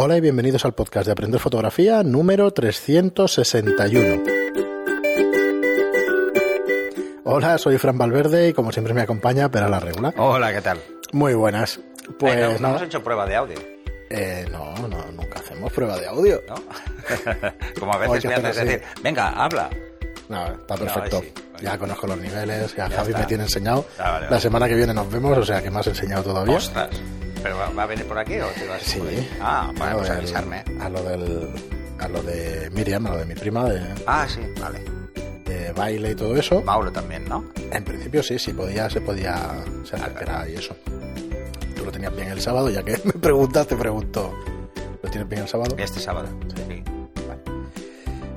Hola y bienvenidos al podcast de Aprender Fotografía número 361. Hola, soy Fran Valverde y como siempre me acompaña Pera la Regula. Hola, ¿qué tal? Muy buenas. Pues Eh, no, hemos hecho prueba de audio, Eh, no, no, nunca hacemos prueba de audio. ¿no? Como a veces me haces decir, venga, habla. No, está perfecto. sí, vale. Ya conozco los niveles, ya, Ya Javi está. me tiene enseñado. Ah, vale, La semana que viene nos vemos, o sea que me has enseñado todavía. Ostras. ¿Pero va, va a venir por aquí o te vas Sí. Ah, A bueno, lo pues avisarme. A lo del. A lo de Miriam, a lo de mi prima, de, Ah, sí, vale. de baile y todo eso. Mauro también, ¿no? En principio sí, sí podía, se podía se altera y eso. Tú lo tenías bien el sábado, ya que me preguntas, te pregunto. ¿Lo tienes bien el sábado? Este sábado. Sí.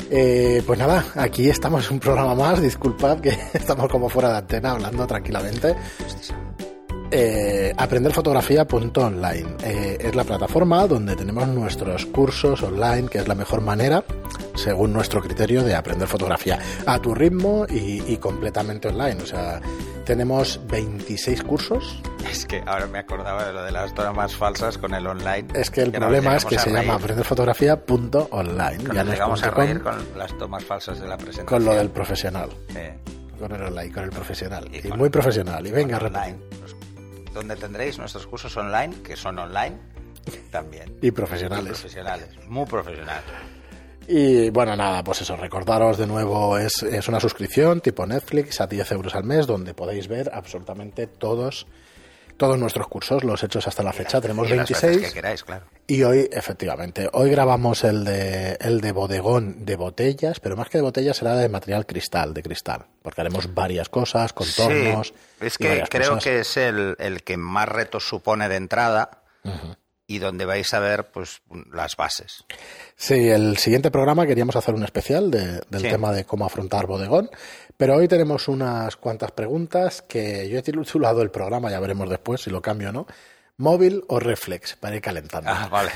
Eh, pues nada, aquí estamos en un programa más. Disculpad que estamos como fuera de antena hablando tranquilamente. Eh, aprenderfotografía.online eh, es la plataforma donde tenemos nuestros cursos online, que es la mejor manera, según nuestro criterio, de aprender fotografía a tu ritmo y, y completamente online. O sea, tenemos 26 cursos. Es que ahora me acordaba de lo de las tomas falsas con el online. Es que el Que problema es que se reír. llama aprenderfotografía.online. Ya nos llegamos a reír con las tomas falsas de la presentación. con lo del profesional. Eh, Con el online, con el profesional. Y muy profesional. Y venga, online. Donde tendréis nuestros cursos online, que son online también. Y profesionales. Profesionales, muy profesionales. Y bueno, nada, pues eso, recordaros de nuevo, es, es una suscripción tipo Netflix a 10 euros al mes, donde podéis ver absolutamente todos, todos nuestros cursos, los hechos hasta la fecha. Tenemos Y las veces 26 que queráis, claro. y hoy, efectivamente, hoy grabamos el de, el de bodegón de botellas, pero más que de botellas será de material cristal, de cristal, porque haremos varias cosas, contornos. Sí, es que creo cosas. que es el, el que más retos supone de entrada y donde vais a ver pues las bases. Sí, el siguiente programa queríamos hacer un especial de- del Sí. tema de cómo afrontar bodegón, pero hoy tenemos unas cuantas preguntas que yo he titulado el programa, ya veremos después si lo cambio o no. Móvil o reflex, para ir calentando. Ah, vale.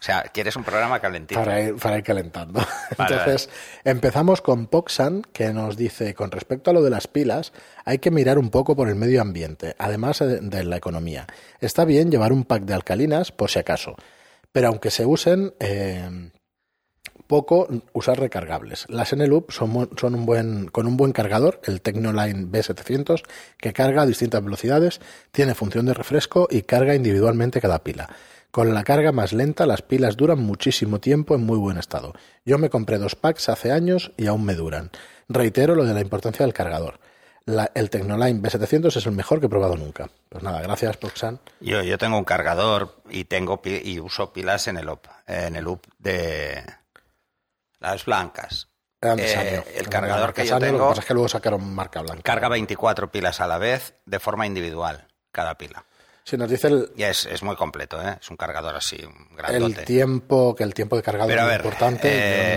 O sea, quieres un programa calentito. Para ir, para ir calentando. Vale, Entonces, empezamos con Poxan, que nos dice, con respecto a lo de las pilas, hay que mirar un poco por el medio ambiente, además de, de la economía. Está bien llevar un pack de alcalinas, por si acaso, pero aunque se usen eh, poco, usar recargables. Las Eneloop son, son un buen, con un buen cargador, el Tecnoline B700, que carga a distintas velocidades, tiene función de refresco y carga individualmente cada pila. Con la carga más lenta, las pilas duran muchísimo tiempo en muy buen estado. Yo me compré dos packs hace años y aún me duran. Reitero lo de la importancia del cargador. La- el Tecnoline B700 es el mejor que he probado nunca. Pues nada, gracias, Poxan. Yo, yo tengo un cargador y tengo y uso pilas en el UP, en el UP de las blancas. De Eh, el cargador que yo Sanyo, Lo tengo- que pasa es que luego sacaron marca blanca. Carga 24 pilas a la vez de forma individual, cada pila. Si nos dice el, Y es, es muy completo, ¿eh? Es un cargador así, el grandote. tiempo, que el tiempo de cargado Pero a es ver, importante,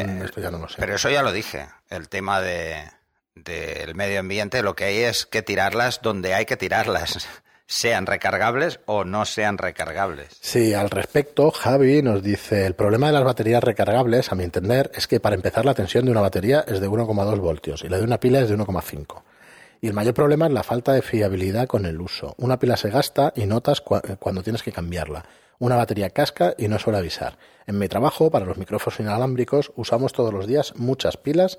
eh, esto ya no lo sé. Pero eso ya lo dije. El tema de del medio ambiente, lo que hay es que tirarlas donde hay que tirarlas, sean recargables o no sean recargables. Sí, al respecto, Javi nos dice, el problema de las baterías recargables, a mi entender, es que para empezar la tensión de una batería es de 1,2 voltios y la de una pila es de 1,5. Y el mayor problema es la falta de fiabilidad con el uso. Una pila se gasta y notas eh, cuando tienes que cambiarla. Una batería casca y no suele avisar. En mi trabajo, para los micrófonos inalámbricos, usamos todos los días muchas pilas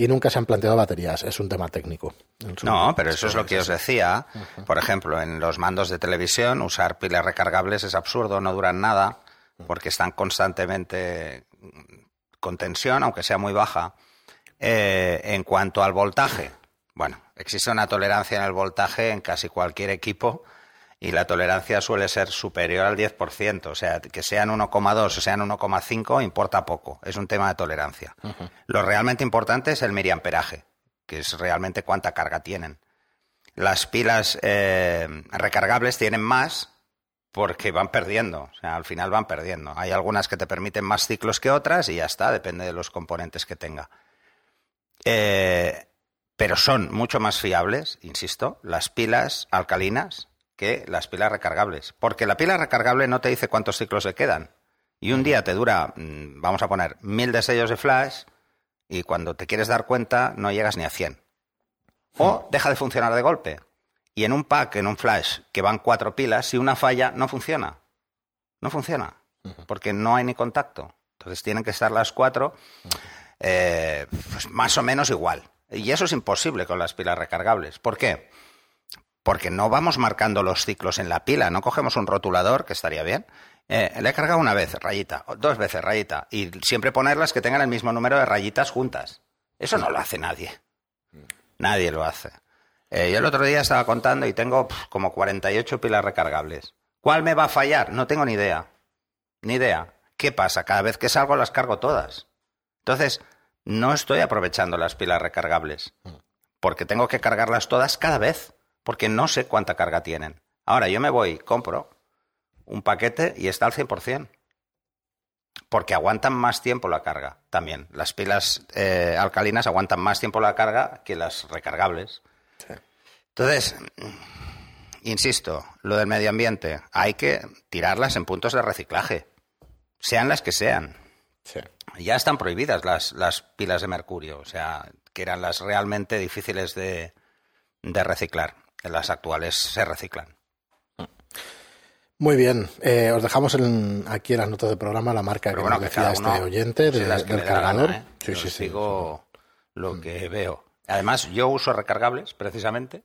y nunca se han planteado baterías. Es un tema técnico. No, pero eso es lo que os decía. Por ejemplo, en los mandos de televisión, usar pilas recargables es absurdo, no duran nada, porque están constantemente con tensión, aunque sea muy baja. Eh, en cuanto al voltaje, bueno, existe una tolerancia en el voltaje en casi cualquier equipo y la tolerancia suele ser superior al 10%, o sea, que sean 1,2 o sean 1,5 importa poco, es un tema de tolerancia. Lo realmente importante es el miliamperaje, que es realmente cuánta carga tienen. Las pilas eh, recargables tienen más porque van perdiendo, o sea, al final van perdiendo. Hay algunas que te permiten más ciclos que otras y ya está, depende de los componentes que tenga. Eh, pero son mucho más fiables, insisto, las pilas alcalinas que las pilas recargables. Porque la pila recargable no te dice cuántos ciclos se quedan. Y un día te dura, mm, vamos a poner, mil destellos de flash y cuando te quieres dar cuenta no llegas ni a 100. O deja de funcionar de golpe. Y en un pack, en un flash, que van cuatro pilas, si una falla, no funciona. No funciona. porque no hay ni contacto. Entonces tienen que estar las cuatro eh, pues más o menos igual. Y eso es imposible con las pilas recargables. ¿Por qué? Porque no vamos marcando los ciclos en la pila, no cogemos un rotulador, que estaría bien. Eh, le he cargado una vez, rayita, dos veces, rayita, y siempre ponerlas que tengan el mismo número de rayitas juntas. Eso no lo hace nadie. Nadie lo hace. Eh, yo el otro día estaba contando y tengo como 48 pilas recargables. ¿Cuál me va a fallar? No tengo ni idea. Ni idea. ¿Qué pasa? Cada vez que salgo las cargo todas. Entonces, no estoy aprovechando las pilas recargables. Porque tengo que cargarlas todas cada vez. Porque no sé cuánta carga tienen. Ahora yo me voy, compro un paquete y está al 100%. Porque aguantan más tiempo la carga también. Las pilas eh, alcalinas aguantan más tiempo la carga que las recargables. Entonces, insisto, lo del medio ambiente, hay que tirarlas en puntos de reciclaje, sean las que sean. Ya están prohibidas las, las, pilas de mercurio, o sea, que eran las realmente difíciles de, de reciclar. Las actuales se reciclan. Muy bien, eh, os dejamos aquí en las notas del programa la marca que nos decía este oyente de, del cargador. ¿eh? Sí, sí, sí, Digo lo mm. que veo. Además, yo uso recargables, precisamente,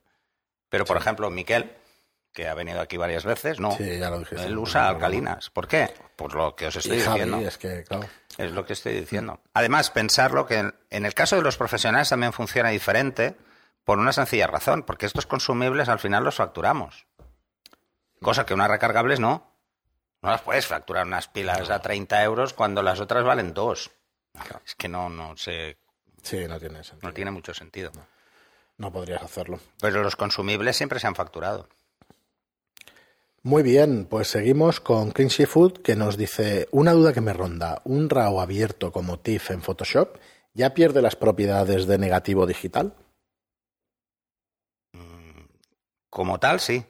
pero por ejemplo, Miquel, que ha venido aquí varias veces, no. Él usa alcalinas. ¿Por qué? Por lo que os estoy diciendo. Es, que, claro. es lo que estoy diciendo. Además, pensarlo que en el caso de los profesionales también funciona diferente por una sencilla razón, porque estos consumibles al final los facturamos. Cosa que unas recargables no. No las puedes facturar unas pilas a 30 euros cuando las otras valen 2. Es que no, no sé. Sí, no tiene sentido. No tiene mucho sentido. No, podrías hacerlo. Pero los consumibles siempre se han facturado. Muy bien, pues seguimos con Clean Food que nos dice una duda que me ronda. ¿Un RAW abierto como TIFF en Photoshop ya pierde las propiedades de negativo digital? Mm, como tal, sí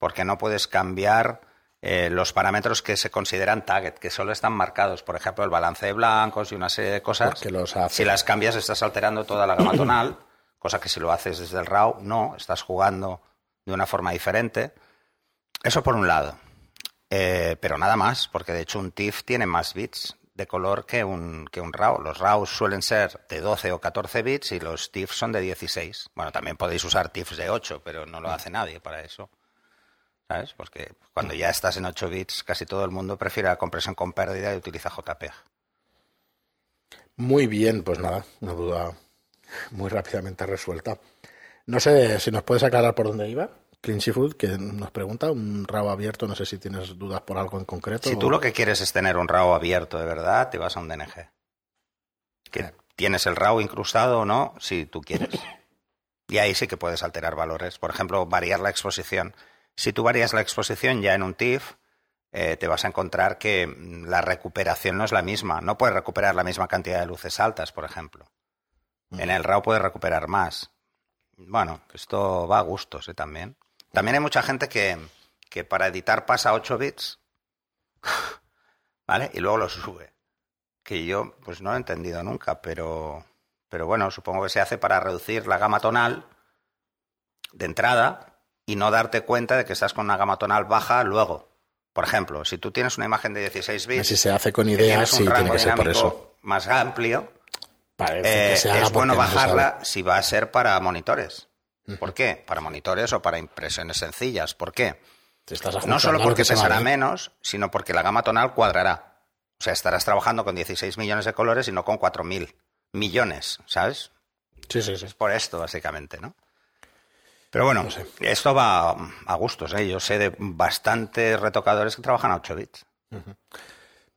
porque no puedes cambiar eh, los parámetros que se consideran target, que solo están marcados. Por ejemplo, el balance de blancos y una serie de cosas. Si las cambias, estás alterando toda la gama tonal, cosa que si lo haces desde el RAW, no, estás jugando de una forma diferente. Eso por un lado. Eh, pero nada más, porque de hecho un TIFF tiene más bits de color que un, que un RAW. Los RAWs suelen ser de 12 o 14 bits y los TIFFs son de 16. Bueno, también podéis usar TIFFs de 8, pero no lo hace nadie para eso. ¿sabes? Porque cuando ya estás en 8 bits, casi todo el mundo prefiere la compresión con pérdida y utiliza JPEG. Muy bien, pues nada, una duda muy rápidamente resuelta. No sé si nos puedes aclarar por dónde iba. Clean Food, que nos pregunta, un RAW abierto, no sé si tienes dudas por algo en concreto. Si tú lo que quieres es tener un RAW abierto de verdad, te vas a un DNG. Que tienes el RAW incrustado o no, si tú quieres. Y ahí sí que puedes alterar valores. Por ejemplo, variar la exposición. Si tú varías la exposición ya en un TIFF, eh, te vas a encontrar que mm, la recuperación no es la misma. No puedes recuperar la misma cantidad de luces altas, por ejemplo. En mm. el RAW puedes recuperar más. Bueno, esto va a gustos ¿eh? también. También hay mucha gente que, que para editar pasa 8 bits, ¿vale? Y luego lo sube. Que yo, pues no lo he entendido nunca, pero, pero bueno, supongo que se hace para reducir la gama tonal de entrada y no darte cuenta de que estás con una gama tonal baja luego. Por ejemplo, si tú tienes una imagen de 16 bits. Si se hace con ideas, sí, tiene que ser por eso. Más amplio. Eh, es bueno bajarla si va a ser para monitores. ¿Por qué? Para monitores o para impresiones sencillas. ¿Por qué? no solo porque pesará menos, sino porque la gama tonal cuadrará. O sea, estarás trabajando con 16 millones de colores y no con 4.000 millones, ¿sabes? Sí, sí, sí. Es por esto, básicamente, ¿no? Pero bueno, esto va a gustos. ¿eh? Yo sé de bastantes retocadores que trabajan a 8 bits.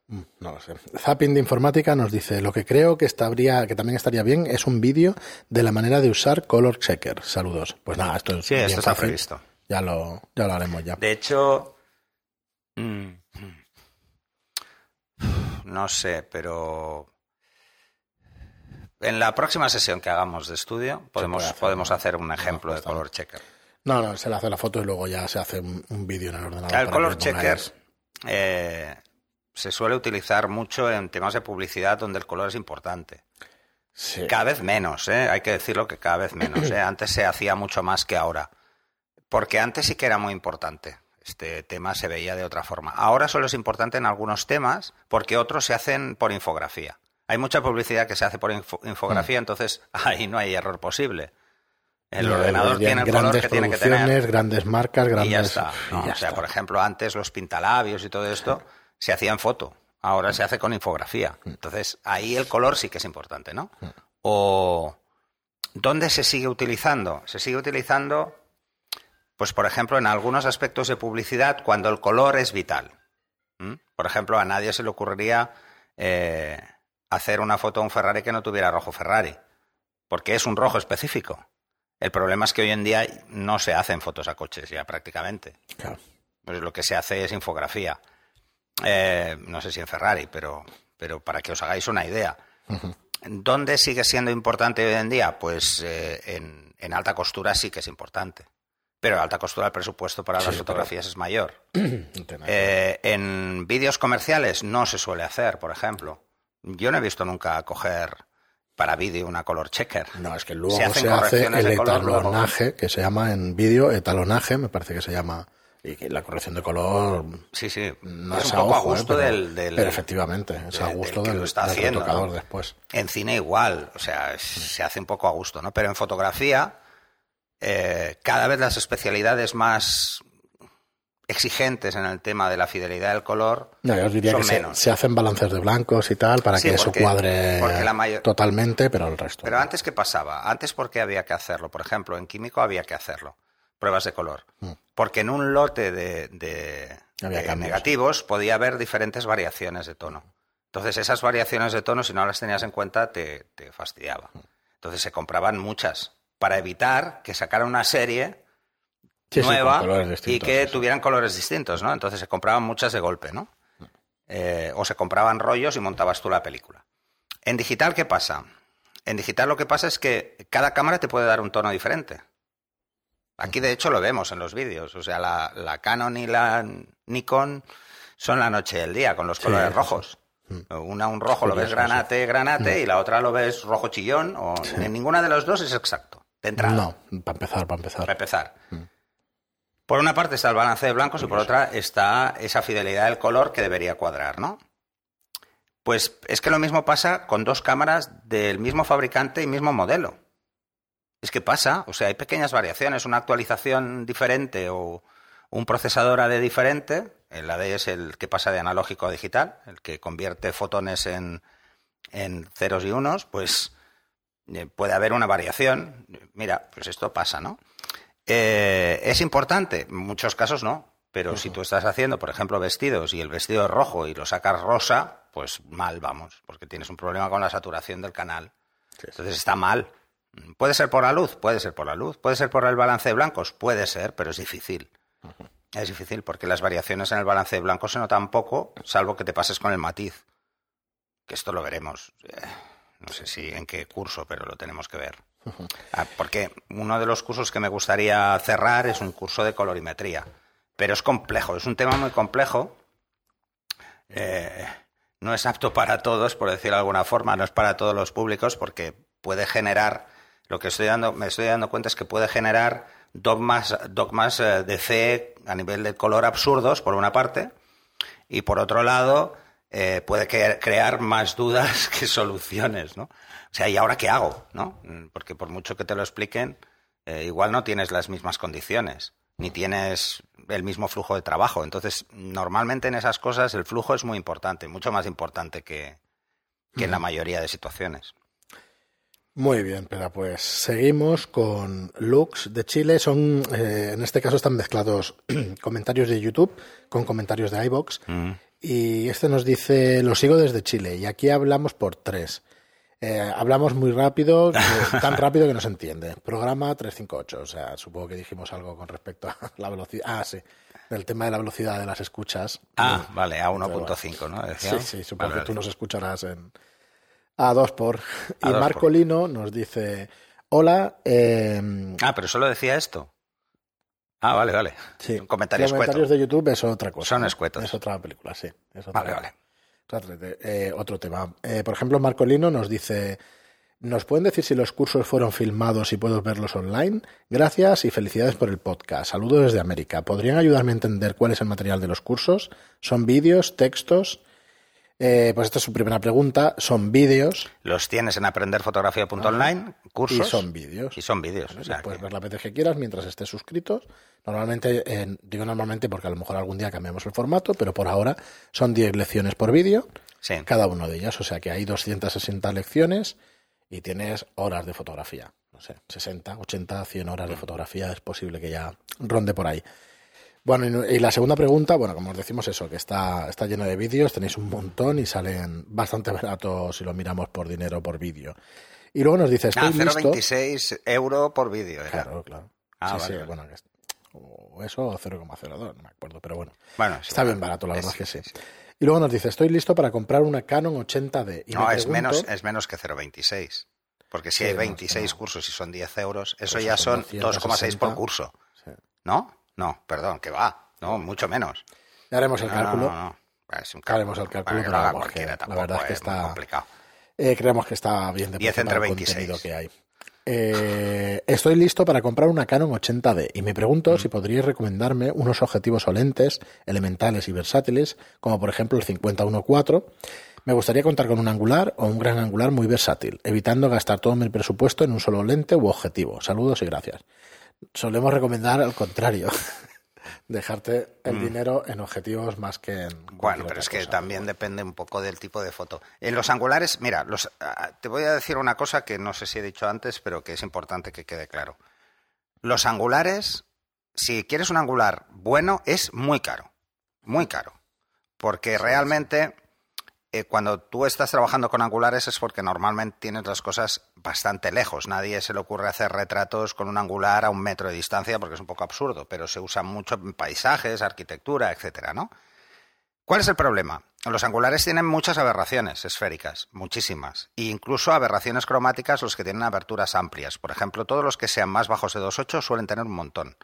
No lo sé. Zapping de informática nos dice, lo que creo que, estaría, que también estaría bien es un vídeo de la manera de usar Color Checker. Saludos. Pues nada, esto es Sí, esto está previsto. Ya lo, ya lo haremos ya. De hecho, mm, mm, no sé, pero en la próxima sesión que hagamos de estudio podemos, podemos hacer un ejemplo de color checker. No, no, se le hace la foto y luego ya se hace un, vídeo en el ordenador. El color checker eh, se suele utilizar mucho en temas de publicidad donde el color es importante. Cada vez menos, ¿eh? hay que decirlo que cada vez menos. ¿eh? Antes se hacía mucho más que ahora. Porque antes sí que era muy importante. este tema se veía de otra forma. Ahora solo es importante en algunos temas porque otros se hacen por infografía. Hay mucha publicidad que se hace por infografía, mm. entonces ahí no hay error posible. El ordenador tiene el color que tiene que tener. Grandes marcas, grandes. Y ya está. o sea, por ejemplo, antes los pintalabios y todo esto se hacía en foto. Ahora se hace con infografía. Mm. Entonces, ahí el color sí que es importante, ¿no? Mm. O. ¿Dónde se sigue utilizando? Se sigue utilizando, pues, por ejemplo, en algunos aspectos de publicidad cuando el color es vital. Por ejemplo, a nadie se le ocurriría eh, hacer una foto de un Ferrari que no tuviera rojo Ferrari, porque es un rojo específico. El problema es que hoy en día no se hacen fotos a coches ya prácticamente. Pues lo que se hace es infografía. Eh, no sé si en Ferrari, pero, pero para que os hagáis una idea. ¿Dónde sigue siendo importante hoy en día? Pues eh, en, alta costura sí que es importante. Pero en alta costura el presupuesto para las fotografías es mayor. Eh, en vídeos comerciales no se suele hacer, por ejemplo. Yo no he visto nunca coger para vídeo una color checker. No, es que luego se, hace el etalonaje, que se llama en vídeo etalonaje, me parece que se llama. Y la corrección de color. Sí, sí. No es, un poco a ¿eh? gusto del, Pero efectivamente, es a gusto del, lo está haciendo, después. En cine igual, o sea, se hace un poco a gusto, ¿no? Pero en fotografía, eh, cada vez las especialidades más exigentes en el tema de la fidelidad del color. No, yo os diría que Se, hacen balances de blancos y tal para que eso cuadre totalmente, pero el resto. Pero antes, ¿qué pasaba? Antes, ¿por qué había que hacerlo? Por ejemplo, en químico había que hacerlo. Pruebas de color. Mm. Porque en un lote de, de, negativos podía haber diferentes variaciones de tono. Entonces, esas variaciones de tono, si no las tenías en cuenta, te, te fastidiaba. Mm. Entonces, se compraban muchas para evitar que sacara una serie nueva y que tuvieran colores distintos, ¿no? Entonces se compraban muchas de golpe, ¿no? Eh, o se compraban rollos y montabas tú la película. En digital, ¿qué pasa? En digital lo que pasa es que cada cámara te puede dar un tono diferente. Aquí de hecho lo vemos en los vídeos. O sea, la, Canon y la Nikon son la noche y el día con los colores rojos. Una un rojo lo ves granate, granate y la otra lo ves rojo chillón. O en ninguna de los dos es exacto. De entrada. No, para empezar, para empezar. Para empezar. Por una parte está el balance de blancos y por otra está esa fidelidad del color que debería cuadrar, ¿no? Pues es que lo mismo pasa con dos cámaras del mismo fabricante y mismo modelo. Es que pasa, o sea, hay pequeñas variaciones, una actualización diferente o un procesador AD diferente. El AD es el que pasa de analógico a digital, el que convierte fotones en, en ceros y unos, pues eh, puede haber una variación. Mira, pues esto pasa, ¿no? Eh, ¿Es importante? En muchos casos no. Pero si tú estás haciendo, por ejemplo, vestidos y el vestido es rojo y lo sacas rosa, pues mal vamos, porque tienes un problema con la saturación del canal. Entonces está mal. ¿Puede ser por la luz? Puede ser por la luz. ¿Puede ser por el balance de blancos? Puede ser, pero es difícil. Es difícil porque las variaciones en el balance de blancos se notan poco, salvo que te pases con el matiz. Que esto lo veremos. Eh, no sé si en qué curso, pero lo tenemos que ver. Ah, porque uno de los cursos que me gustaría cerrar es un curso de colorimetría. Pero es complejo, es un tema muy complejo. Eh, no es apto para todos, por decirlo de alguna forma, no es para todos los públicos, porque puede generar, lo que estoy dando, me estoy dando cuenta es que puede generar dogmas, dogmas eh, de fe a nivel de color absurdos, por una parte, y por otro lado, eh, puede crear más dudas que soluciones, ¿no? O sea, ¿y ahora qué hago? ¿no? Porque por mucho que te lo expliquen, eh, igual no tienes las mismas condiciones, ni tienes el mismo flujo de trabajo. Entonces, normalmente en esas cosas el flujo es muy importante, mucho más importante que, en la mayoría de situaciones. Muy bien, pero pues seguimos con Lux de Chile. Son, eh, en este caso están mezclados comentarios de YouTube con comentarios de iBox. Y este nos dice, lo sigo desde Chile y aquí hablamos por tres. Eh, hablamos muy rápido, tan rápido que no se entiende. Programa 358, o sea, supongo que dijimos algo con respecto a la velocidad. Ah, sí, del tema de la velocidad de las escuchas. Ah, vale, a 1.5, ¿no? Sí, sí, supongo que tú nos escucharás en a 2 por. y Marco Lino nos dice, hola. Em, ah, pero solo decía esto. Ah, vale, vale. Sí. comentarios de YouTube es otra cosa. Son escuetos. Es otra película, sí. vale, vale. Eh, otro tema. Eh, por ejemplo, Marcolino nos dice, ¿Nos pueden decir si los cursos fueron filmados y puedo verlos online? Gracias y felicidades por el podcast. Saludos desde América. ¿Podrían ayudarme a entender cuál es el material de los cursos? ¿Son vídeos, textos? Eh, pues esta es su primera pregunta. ¿Son vídeos? Los tienes en aprenderfotografía.online, cursos. Y son vídeos. Y son vídeos. o sea, puedes ver las veces que quieras mientras estés suscrito. Normalmente, digo normalmente porque a lo mejor algún día cambiamos el formato, pero por ahora son 10 lecciones por vídeo, sí. cada una de ellas. O sea que hay 260 lecciones y tienes horas de fotografía. No sé, 60, 80, 100 horas de fotografía es posible que ya ronde por ahí. Bueno, y la segunda pregunta, bueno, como os decimos eso, que está, está lleno de vídeos, tenéis un montón y salen bastante baratos si lo miramos por dinero por vídeo. Y luego nos dice, estoy ah, 0,26 euro por vídeo. Claro, claro. Ah, sí, sí, bueno, o eso o 0,02, no me acuerdo, pero bueno. Bueno, está bien barato, la verdad es, que sí. Y luego nos dice, estoy listo para comprar una Canon 80D. no, es, menos, es menos que 0,26. Porque si hay 26 cursos y son 10 euros, eso ya son 2,6 por curso. ¿No? No, perdón, que va. No, mucho menos. Ya haremos el cálculo. No, no, es un cálculo. Haremos el cálculo, pero la verdad es que está complicado. Eh, creemos que está bien de 10 entre 26. que hay. Eh, estoy listo para comprar una Canon 80D y me pregunto si podríais recomendarme unos objetivos o lentes elementales y versátiles, como por ejemplo el 50-1.4. Me gustaría contar con un angular o un gran angular muy versátil, evitando gastar todo mi presupuesto en un solo lente u objetivo. Saludos y gracias. Solemos recomendar al contrario. dejarte el mm. dinero en objetivos más que en. Bueno, pero es que también depende un poco del tipo de foto. En los angulares, mira, los, ah, te voy a decir una cosa que no sé si he dicho antes, pero que es importante que quede claro. Los angulares, si quieres un angular bueno, es muy caro. Muy caro. Porque realmente eh, cuando tú estás trabajando con angulares es porque normalmente tienes las cosas bastante lejos. Nadie se le ocurre hacer retratos con un angular a un metro de distancia porque es un poco absurdo, pero se usa mucho en paisajes, arquitectura, etcétera, ¿no? ¿Cuál es el problema? Los angulares tienen muchas aberraciones esféricas, muchísimas, e incluso aberraciones cromáticas los que tienen aberturas amplias. Por ejemplo, todos los que sean más bajos de 2.8 suelen tener un montón.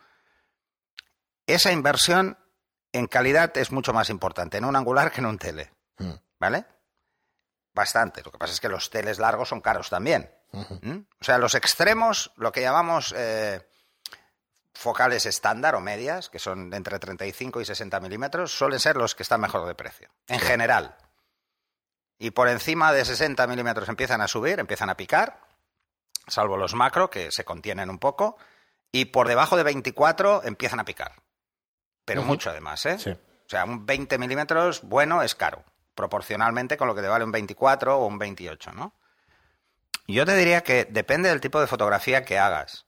Esa inversión en calidad es mucho más importante en un angular que en un tele. Hmm. ¿Vale? Bastante. Lo que pasa es que los teles largos son caros también. ¿Mm? O sea, los extremos, lo que llamamos eh, focales estándar o medias, que son entre 35 y 60 milímetros, suelen ser los que están mejor de precio, en general. Y por encima de 60 milímetros empiezan a subir, empiezan a picar, salvo los macro, que se contienen un poco, y por debajo de 24 empiezan a picar. Pero mucho además, ¿eh? O sea, un 20 milímetros bueno es caro proporcionalmente con lo que te vale un 24 o un 28, ¿no? Yo te diría que depende del tipo de fotografía que hagas.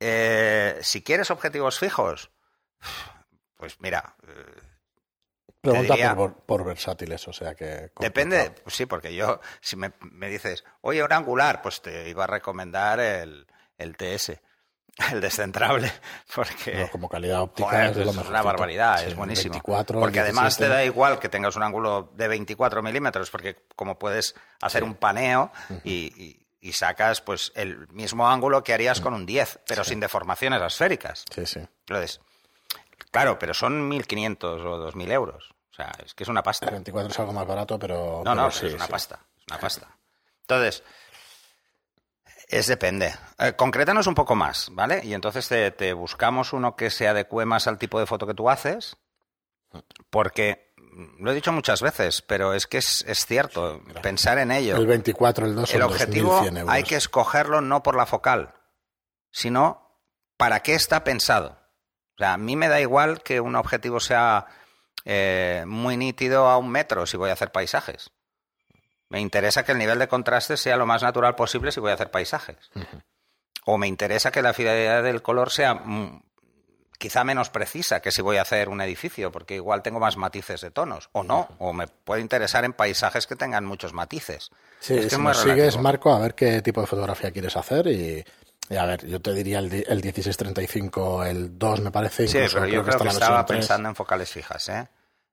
Eh, si quieres objetivos fijos, pues mira. Eh, Pregunta por, versátiles, o sea que. Depende, pues sí, porque yo, si me, dices, oye, un angular, pues te iba a recomendar el, el TS. El descentrable, porque... como calidad óptica es, una barbaridad, es buenísimo. porque además te da igual que tengas un ángulo de 24 milímetros, porque como puedes hacer un paneo y, sacas pues el mismo ángulo que harías con un 10, pero sin deformaciones esféricas. Sí, sí. Entonces, claro, pero son 1.500 o 2.000 euros. O sea, es que es una pasta. El 24 es algo más barato, pero... No, no, es una pasta. Es una pasta. Entonces... Es depende. Eh, concrétanos un poco más, ¿vale? Y entonces te, buscamos uno que se adecue más al tipo de foto que tú haces, porque mm, lo he dicho muchas veces, pero es que es, cierto, pensar en ello. El 24, el 2, el objetivo hay que escogerlo no por la focal, sino para qué está pensado. O sea, a mí me da igual que un objetivo sea eh, muy nítido a un metro si voy a hacer paisajes. Me interesa que el nivel de contraste sea lo más natural posible si voy a hacer paisajes. O me interesa que la fidelidad del color sea mm, quizá menos precisa que si voy a hacer un edificio, porque igual tengo más matices de tonos. O no, o me puede interesar en paisajes que tengan muchos matices. Sí, si sigues, Marco, a ver qué tipo de fotografía quieres hacer y... a ver, yo te diría el, el 1635, el 2 me parece. Sí, pero yo creo que, estaba pensando en focales fijas, ¿eh?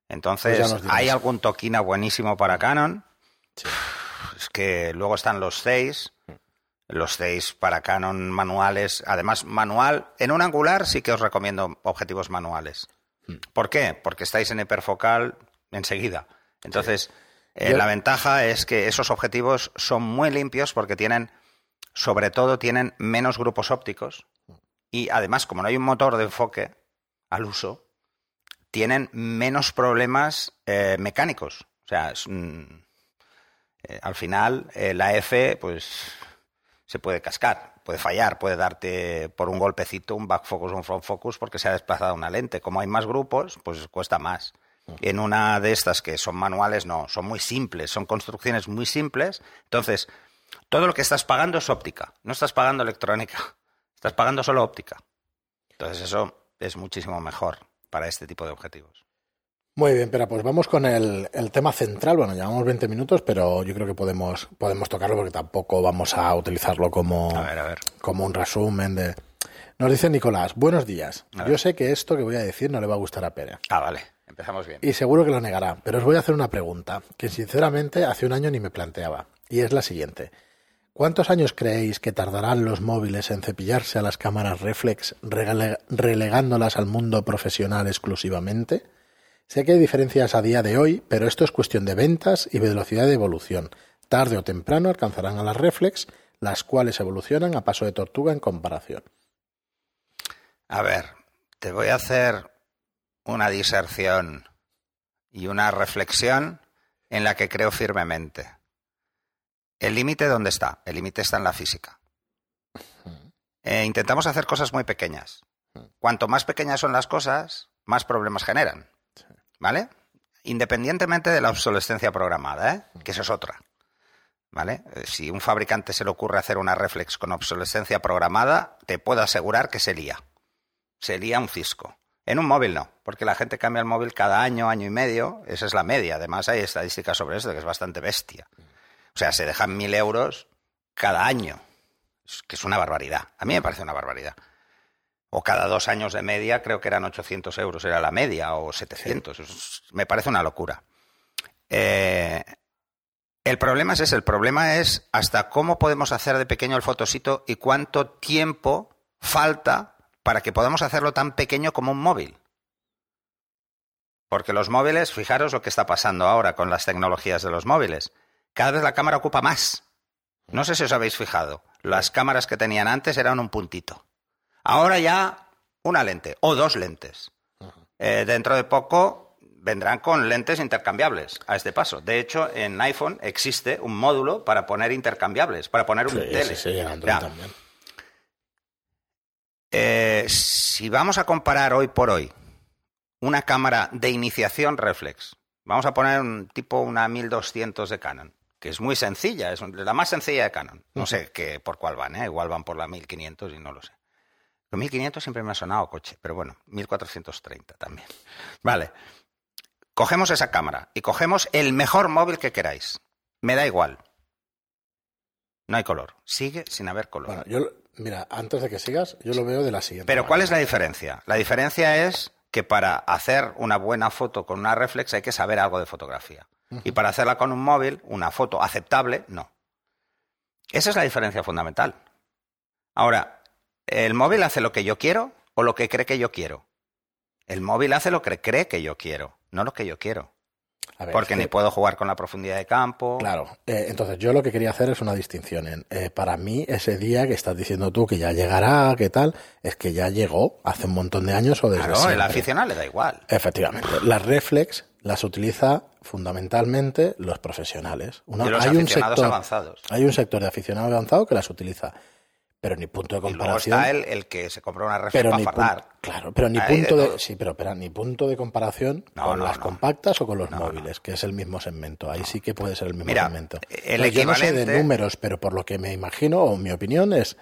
Entonces, pues ¿hay algún toquina buenísimo para Canon? Es que luego están los 6, los 6 para Canon manuales. Además, manual, en un angular sí que os recomiendo objetivos manuales. Hmm. ¿Por qué? Porque estáis en hiperfocal enseguida. Entonces, eh, la ventaja es que esos objetivos son muy limpios porque tienen sobre todo tienen menos grupos ópticos y además, como no hay un motor de enfoque al uso, tienen menos problemas eh, mecánicos. O sea, es, mm, eh, al final eh, la F pues se puede cascar, puede fallar, puede darte por un golpecito un back focus o un front focus porque se ha desplazado una lente. Como hay más grupos, pues cuesta más. En una de estas que son manuales, no, son muy simples, son construcciones muy simples. Entonces, todo lo que estás pagando es óptica, no estás pagando electrónica, estás pagando solo óptica. Entonces, eso es muchísimo mejor para este tipo de objetivos. Muy bien, pero pues vamos con el, el, tema central. Bueno, llevamos 20 minutos, pero yo creo que podemos, podemos tocarlo porque tampoco vamos a utilizarlo como, A ver, a ver. como un resumen de... Nos dice Nicolás, buenos días. Yo sé que esto que voy a decir no le va a gustar a Pere. Ah, vale, empezamos bien. Y seguro que lo negará, pero os voy a hacer una pregunta que sinceramente hace un año ni me planteaba. Y es la siguiente. ¿Cuántos años creéis que tardarán los móviles en cepillarse a las cámaras reflex, rele- relegándolas al mundo profesional exclusivamente? Sé que hay diferencias a día de hoy, pero esto es cuestión de ventas y velocidad de evolución. Tarde o temprano alcanzarán a las reflex, las cuales evolucionan a paso de tortuga en comparación. A ver, te voy a hacer una diserción y una reflexión en la que creo firmemente. ¿El límite dónde está? El límite está en la física. Eh, intentamos hacer cosas muy pequeñas. Cuanto más pequeñas son las cosas, más problemas generan. ¿Vale? Independientemente de la obsolescencia programada, ¿eh? que eso es otra. ¿Vale? Eh, Si un fabricante se le ocurre hacer una reflex con obsolescencia programada, te puedo asegurar que se lía. Se lía un cisco. En un móvil no, porque la gente cambia el móvil cada año, año y medio. Esa es la media. Además, hay estadísticas sobre esto, que es bastante bestia. O sea, se dejan mil euros cada año, que es una barbaridad. A mí me parece una barbaridad. O cada dos años de media, creo que eran 800 euros, era la media, o 700. Es- me parece una locura. Eh, el problema es ese, el problema es hasta cómo podemos hacer de pequeño el fotosito y cuánto tiempo falta para que podamos hacerlo tan pequeño como un móvil. Porque los móviles, fijaros lo que está pasando ahora con las tecnologías de los móviles. Cada vez la cámara ocupa más. No sé si os habéis fijado. Las cámaras que tenían antes eran un puntito. Ahora ya una lente o dos lentes. Eh, dentro de poco vendrán con lentes intercambiables a este paso. De hecho, en iPhone existe un módulo para poner intercambiables, para poner un Sí, tele. sí, sí, en Android Ya. también. Eh, si vamos a comparar hoy por hoy una cámara de iniciación reflex, vamos a poner un tipo una 1200 de Canon, que es muy sencilla, es la más sencilla de Canon. No sé qué, por cuál van, ¿eh? igual van por la 1500 y no lo sé. Los 1500 siempre me ha sonado coche, pero bueno, 1430 también. Vale. Cogemos esa cámara y cogemos el mejor móvil que queráis. Me da igual. No hay color. Sigue sin haber color. Bueno, yo, mira, antes de que sigas, yo lo veo de la siguiente Pero ¿cuál manera. es la diferencia? La diferencia es que para hacer una buena foto con una reflex hay que saber algo de fotografía. Y para hacerla con un móvil, una foto aceptable, no. Esa es la diferencia fundamental. Ahora, ¿el móvil hace lo que yo quiero o lo que cree que yo quiero? El móvil hace lo que cree que yo quiero, no lo que yo quiero. A ver, Porque es que- ni puedo jugar con la profundidad de campo. Claro, eh, entonces yo lo que quería hacer es una distinción. Eh, para mí, ese día que estás diciendo tú que ya llegará, que tal, es que ya llegó hace un montón de años o desde Claro, el aficionado le da igual. Efectivamente. Las reflex las utiliza fundamentalmente los profesionales. Una- los hay un aficionados sector, avanzados. Hay un sector de aficionado avanzado que las utiliza, pero ni punto de Y luego comparación. está el, el que se compró una reflex pero para fardar. claro, pero ni punto de, sí, pero espera, ni punto de comparación No, con no, las no. compactas o con los móviles, que es el mismo segmento. Ahí sí que puede ser el mismo Mira, segmento. el yo no sé de números, pero por lo que me imagino o mi opinión es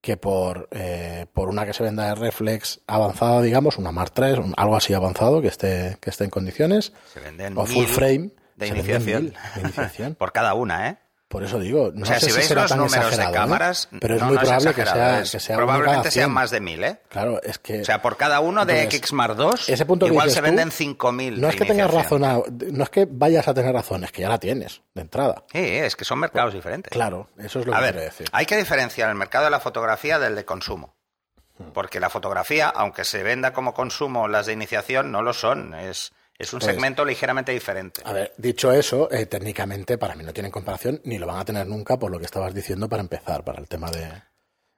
que por, eh, por una que se venda de reflex avanzada, digamos, una Mark 3, un- algo así avanzado que esté, que esté en condiciones, Se venden o full frame, de se venden iniciación. mil de iniciación. Por cada una, ¿eh? Por eso digo, no O sea, sé si si veis será los tan números de ¿eh? cámaras, pero es no, muy no es probable que sea, es- que sea una probablemente sean 100. más de mil, ¿eh? Claro, es que O sea, por cada uno de Entonces, X más 2, ese punto que igual se venden 5.000 no es que tengas razón, no es que vayas a tener razón, es que ya la tienes de entrada. Sí, es que son mercados diferentes. Claro, eso es lo A que ver, quiero decir. hay que diferenciar el mercado de la fotografía del de consumo. Porque la fotografía, aunque se venda como consumo las de iniciación, no lo son. Es, Es un Pues- segmento ligeramente diferente. A ver, dicho eso, eh, técnicamente para mí no tienen comparación ni lo van a tener nunca por lo que estabas diciendo para empezar, para el tema de.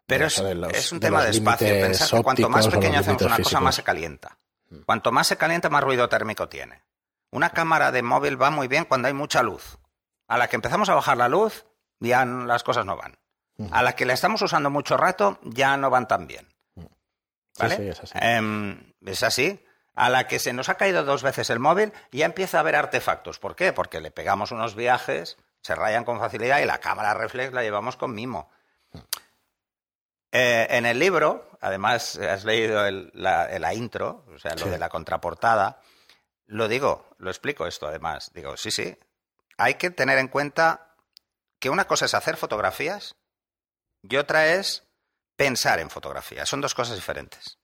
Pero de es, eso de los- es un de tema de espacio. Pensad que cuanto más pequeño hacemos una cosa, más se calienta. Cuanto más se calienta, más ruido térmico tiene. Una cámara de móvil va muy bien cuando hay mucha luz. A la que empezamos a bajar la luz, ya las cosas no van. A la que la estamos usando mucho rato, ya no van tan bien. ¿Vale? sí, es así. Em, es así. A la que se nos ha caído dos veces el móvil, ya empieza a haber artefactos. ¿Por qué? Porque le pegamos unos viajes, se rayan con facilidad y la cámara reflex la llevamos con mimo. Eh, en el libro, además, has leído el- la, la intro, o sea, lo Sí. de la contraportada. Lo digo, lo explico esto además. Digo, sí, sí. Hay que tener en cuenta que una cosa es hacer fotografías y otra es pensar en fotografías. Son dos cosas diferentes.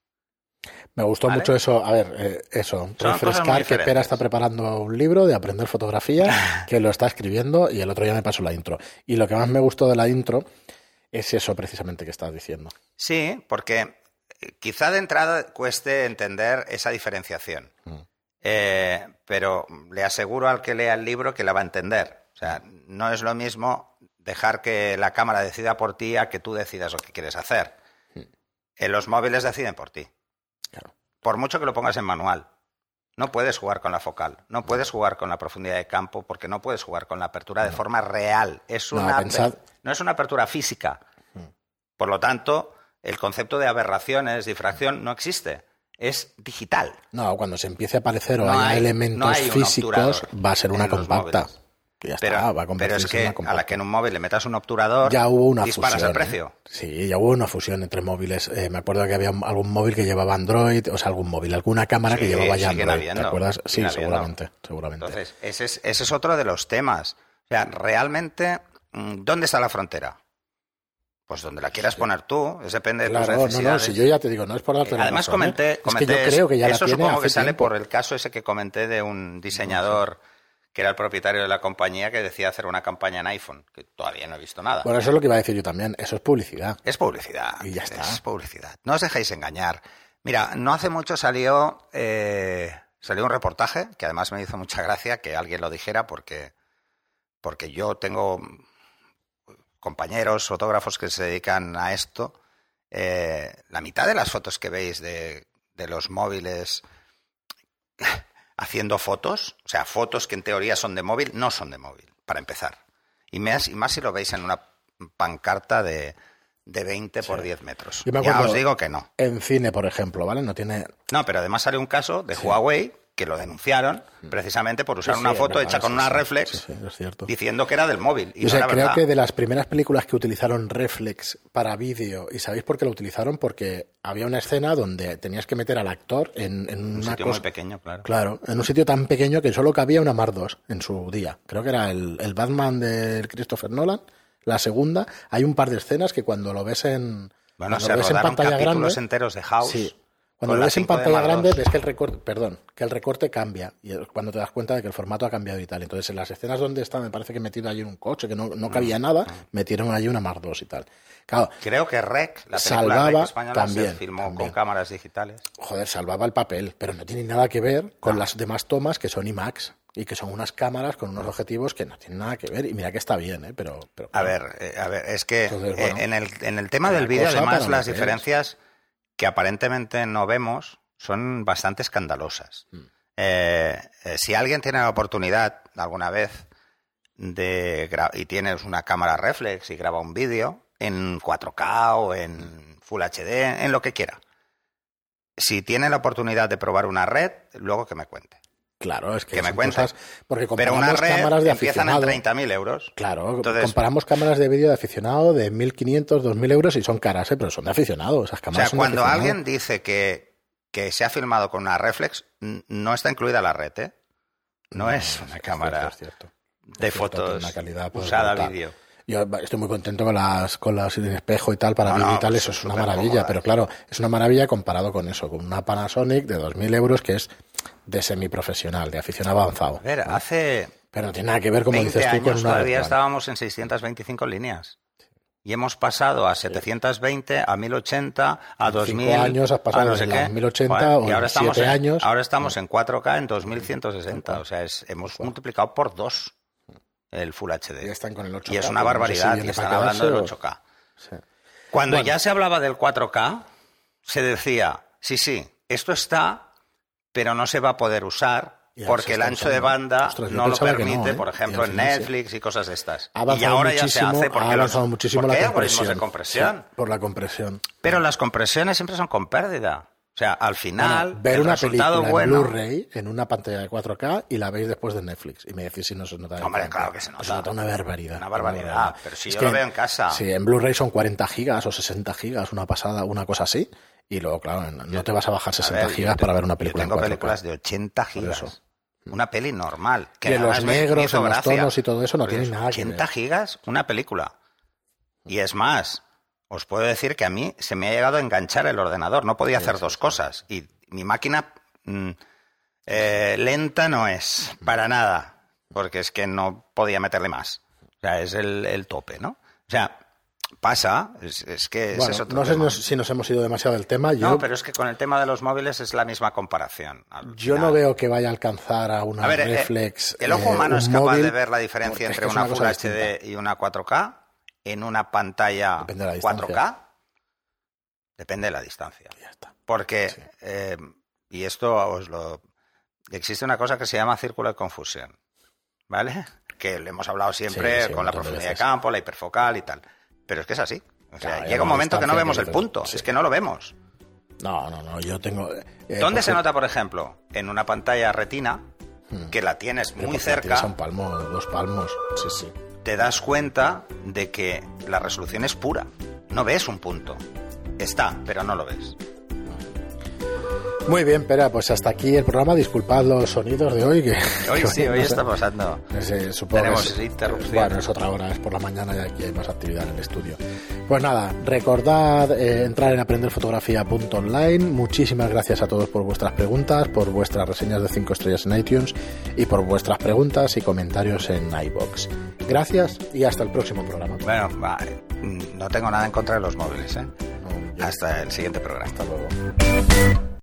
Me gustó ¿Vale? mucho eso, a ver, eh, eso, Son refrescar que. Pera está preparando un libro de aprender fotografía, que lo está escribiendo y el otro día me pasó la intro. Y lo que más me gustó de la intro es eso precisamente que estás diciendo. Sí, porque eh, quizá de entrada cueste entender esa diferenciación. Eh, pero le aseguro al que lea el libro que la va a entender. O sea, no es lo mismo dejar que la cámara decida por ti a que tú decidas lo que quieres hacer. Eh, los móviles deciden por ti. Por mucho que lo pongas en manual. No puedes jugar con la focal, no puedes jugar con la profundidad de campo porque no puedes jugar con la apertura de forma real. Es No, una pensad- no es una apertura física. Por lo tanto, el concepto de aberraciones, difracción, no existe. Es digital. No, cuando se empiece a aparecer o No haya hay- elementos no hay físicos, va a ser una compacta. móviles. Que ya Pero, está, va a pero es que a la que en un móvil le metas un obturador, ya hubo una disparas fusión. el precio. ¿eh? Sí, ya hubo una fusión entre móviles. Eh, me acuerdo que había algún móvil que llevaba Android, o sea, algún móvil, alguna cámara que llevaba ya Android. ¿Te acuerdas? Sí, habiendo. seguramente, seguramente. Entonces, ese es, ese es otro de los temas. O sea, realmente, mm, ¿dónde está la frontera? Pues donde la quieras poner tú, es depende de tus Claro, no, no, necesidades. si yo ya te digo, no es por darte la Además razón, ¿eh? comenté, Es comenté que yo creo que ya eso la tiene supongo que sale por el caso ese que comenté de un diseñador que era el propietario de la compañía que decía hacer una campaña en iPhone, que todavía no he visto nada. Bueno, eso es lo que iba a decir yo también. Eso es publicidad. Es publicidad. Y ya está. Es publicidad. No os dejéis engañar. Mira, no hace mucho salió, eh, salió un reportaje que además me hizo mucha gracia que alguien lo dijera porque, porque yo tengo compañeros fotógrafos que se dedican a esto. Eh, la mitad de las fotos que veis de, de los móviles haciendo fotos, o sea, fotos que en teoría son de móvil, no son de móvil, para empezar. Y más, y más si lo veis en una pancarta de, de 20 por 10 metros. Yo me Ya os digo que no. En cine, por ejemplo, ¿vale? No tiene... No, pero además salió un caso de Huawei que lo denunciaron precisamente por usar Sí, una sí, foto verdad, hecha con una reflex diciendo que era del móvil. Y no sé, era creo verdad. que de las primeras películas que utilizaron reflex para vídeo, ¿y sabéis por qué lo utilizaron? Porque había una escena donde tenías que meter al actor en, en un una sitio cosa... muy pequeño, claro. Claro, en un sitio tan pequeño que solo cabía una Mar 2 en su día. Creo que era el, el Batman de Christopher Nolan, la segunda. Hay un par de escenas que cuando lo ves en, Bueno, se rodaron capítulos grande, enteros de House. Sí. Cuando lo ves en 5D pantalla Mark grande, II. ves que el recorte, perdón, que el recorte cambia y cuando te das cuenta de que el formato ha cambiado y tal. Entonces, en las escenas donde está, me parece que metido allí un coche, que no, no Mm. cabía nada, metieron allí una Mar 2 y tal. Claro, Creo que Rec, la película Salvaba Rec española, también, se filmó también. con cámaras digitales. joder, salvaba el papel, pero no tiene nada que ver con las demás tomas que son IMAX y que son unas cámaras con unos objetivos que no tienen nada que ver. Y mira que está bien, ¿eh? Pero, pero A ver, eh, a ver, es que Entonces, eh, en, el, en el tema del vídeo, además, las es. Que aparentemente no vemos son bastante escandalosas. Mm. Eh, eh, si alguien tiene la oportunidad alguna vez de y tienes una cámara reflex y graba un vídeo en 4K o en Full HD, en lo que quiera. Si tiene la oportunidad de probar una red, luego que me cuente. Claro, es que, que me cosas- porque Pero una comparamos red cámaras de empiezan en aficionado. 30.000 euros. Claro, Entonces- comparamos cámaras de vídeo de aficionado de 1.500, 2.000 euros y son caras, ¿eh? pero son de aficionado. Esas O cámaras sea, son de cuando alguien dice que, que se ha filmado con una reflex, no está incluida la red, ¿eh? No, es una es cámara cierto, es cierto. de Es cierto, tiene fotos una calidad, pues, usada vídeo. Yo estoy muy contento con las con las sin espejo y tal para No, vídeo no, y tal, pues eso es una maravilla, cómoda. pero claro, es una maravilla comparado con eso, con una Panasonic de 2.000 euros que es de semiprofesional, de aficionado avanzado. A ver, hace Pero no tiene nada que ver, como 20 dices tú, con años una todavía estábamos en 625 líneas. y hemos pasado a 720, a 1080, a 2000. Cinco años has pasado a no de sé qué. 1080 Bueno, o y ahora estamos siete en, años. Ahora estamos en 4K en 2160. O sea, es- hemos multiplicado por dos el Full HD. Ya están con el 8K, y es una pero no sé si barbaridad. y están hablando del quedarse o- 8K. Sí. Cuando Bueno. ya se hablaba del 4K, se decía, sí, sí, esto está, pero no se va a poder usar porque el ancho de banda Ostras, no lo no, permite, ¿eh? por ejemplo, en sí. Netflix y cosas de estas. Ha y ahora ya se hace ha porque, los, avanzado muchísimo la hay algoritmos compresión. de compresión. Sí, por la compresión. Pero las compresiones siempre son con pérdida. O sea, al final, Bueno, ver una película bueno... en Blu-ray en una pantalla de 4K y la veis después de Netflix. Y me decís si no se nota. Hombre, claro que se nota. una barbaridad. Una barbaridad, pero si yo lo veo en casa. Sí, en Blu-ray son 40 gigas o 60 gigas, una pasada, una cosa así. Y luego, claro, no te vas a bajar A 60 ver, gigas yo te- para ver una yo película tengo en 4K. películas de 80 gigas. eso. Una peli normal. Que en los negros, en los tonos y todo eso no Porque tiene es nada que 80 ver. gigas, una película. Y es más, os puedo decir que a mí se me ha llegado a enganchar el ordenador. No podía hacer dos cosas. Y mi máquina mm, eh, lenta no es, para nada. Porque es que no podía meterle más. O sea, es el, el tope, ¿no? O sea, pasa, es, es que Bueno, es otro no sé tema. si nos hemos ido demasiado del tema. Yo, No, pero es que con el tema de los móviles es la misma comparación. yo no veo que vaya a alcanzar a una A ver, eh, reflex. el ojo eh, humano un es capaz móvil, de ver la diferencia entre una, cosa Full distinta. HD y una 4K en una pantalla Depende de la 4K. distancia. Depende de la distancia. Ya está. Porque, Sí. eh, y esto os lo... Existe una cosa que se llama círculo de confusión, ¿vale? Que le hemos hablado siempre Sí, sí, un con la de profundidad de campo, la hiperfocal y tal. Pero es que es así. O sea, Claro, llega un momento que no vemos que el punto. Es que no lo vemos. No, no, no, yo tengo... eh, ¿Dónde por se ejemplo, nota, por ejemplo? En una pantalla retina, que la tienes muy porque la tienes cerca, a un palmo, dos palmos. Sí, sí. Te das cuenta de que la resolución es pura. No ves un punto. Está, pero no lo ves. Muy bien, Pera, pues hasta aquí el programa. Disculpad los sonidos de hoy. Que, Hoy que sí, no hoy sé. está pasando. Sí, supongo Tenemos que es- interrupción. Bueno, es otra hora, es por la mañana y aquí hay más actividad en el estudio. Pues nada, recordad eh, entrar en aprenderfotografía.online. Muchísimas gracias a todos por vuestras preguntas, por vuestras reseñas de 5 estrellas en iTunes y por vuestras preguntas y comentarios en iBox. Gracias y hasta el próximo programa. Bueno, va, no tengo nada en contra de los móviles, ¿eh? No, Hasta el siguiente programa. hasta luego.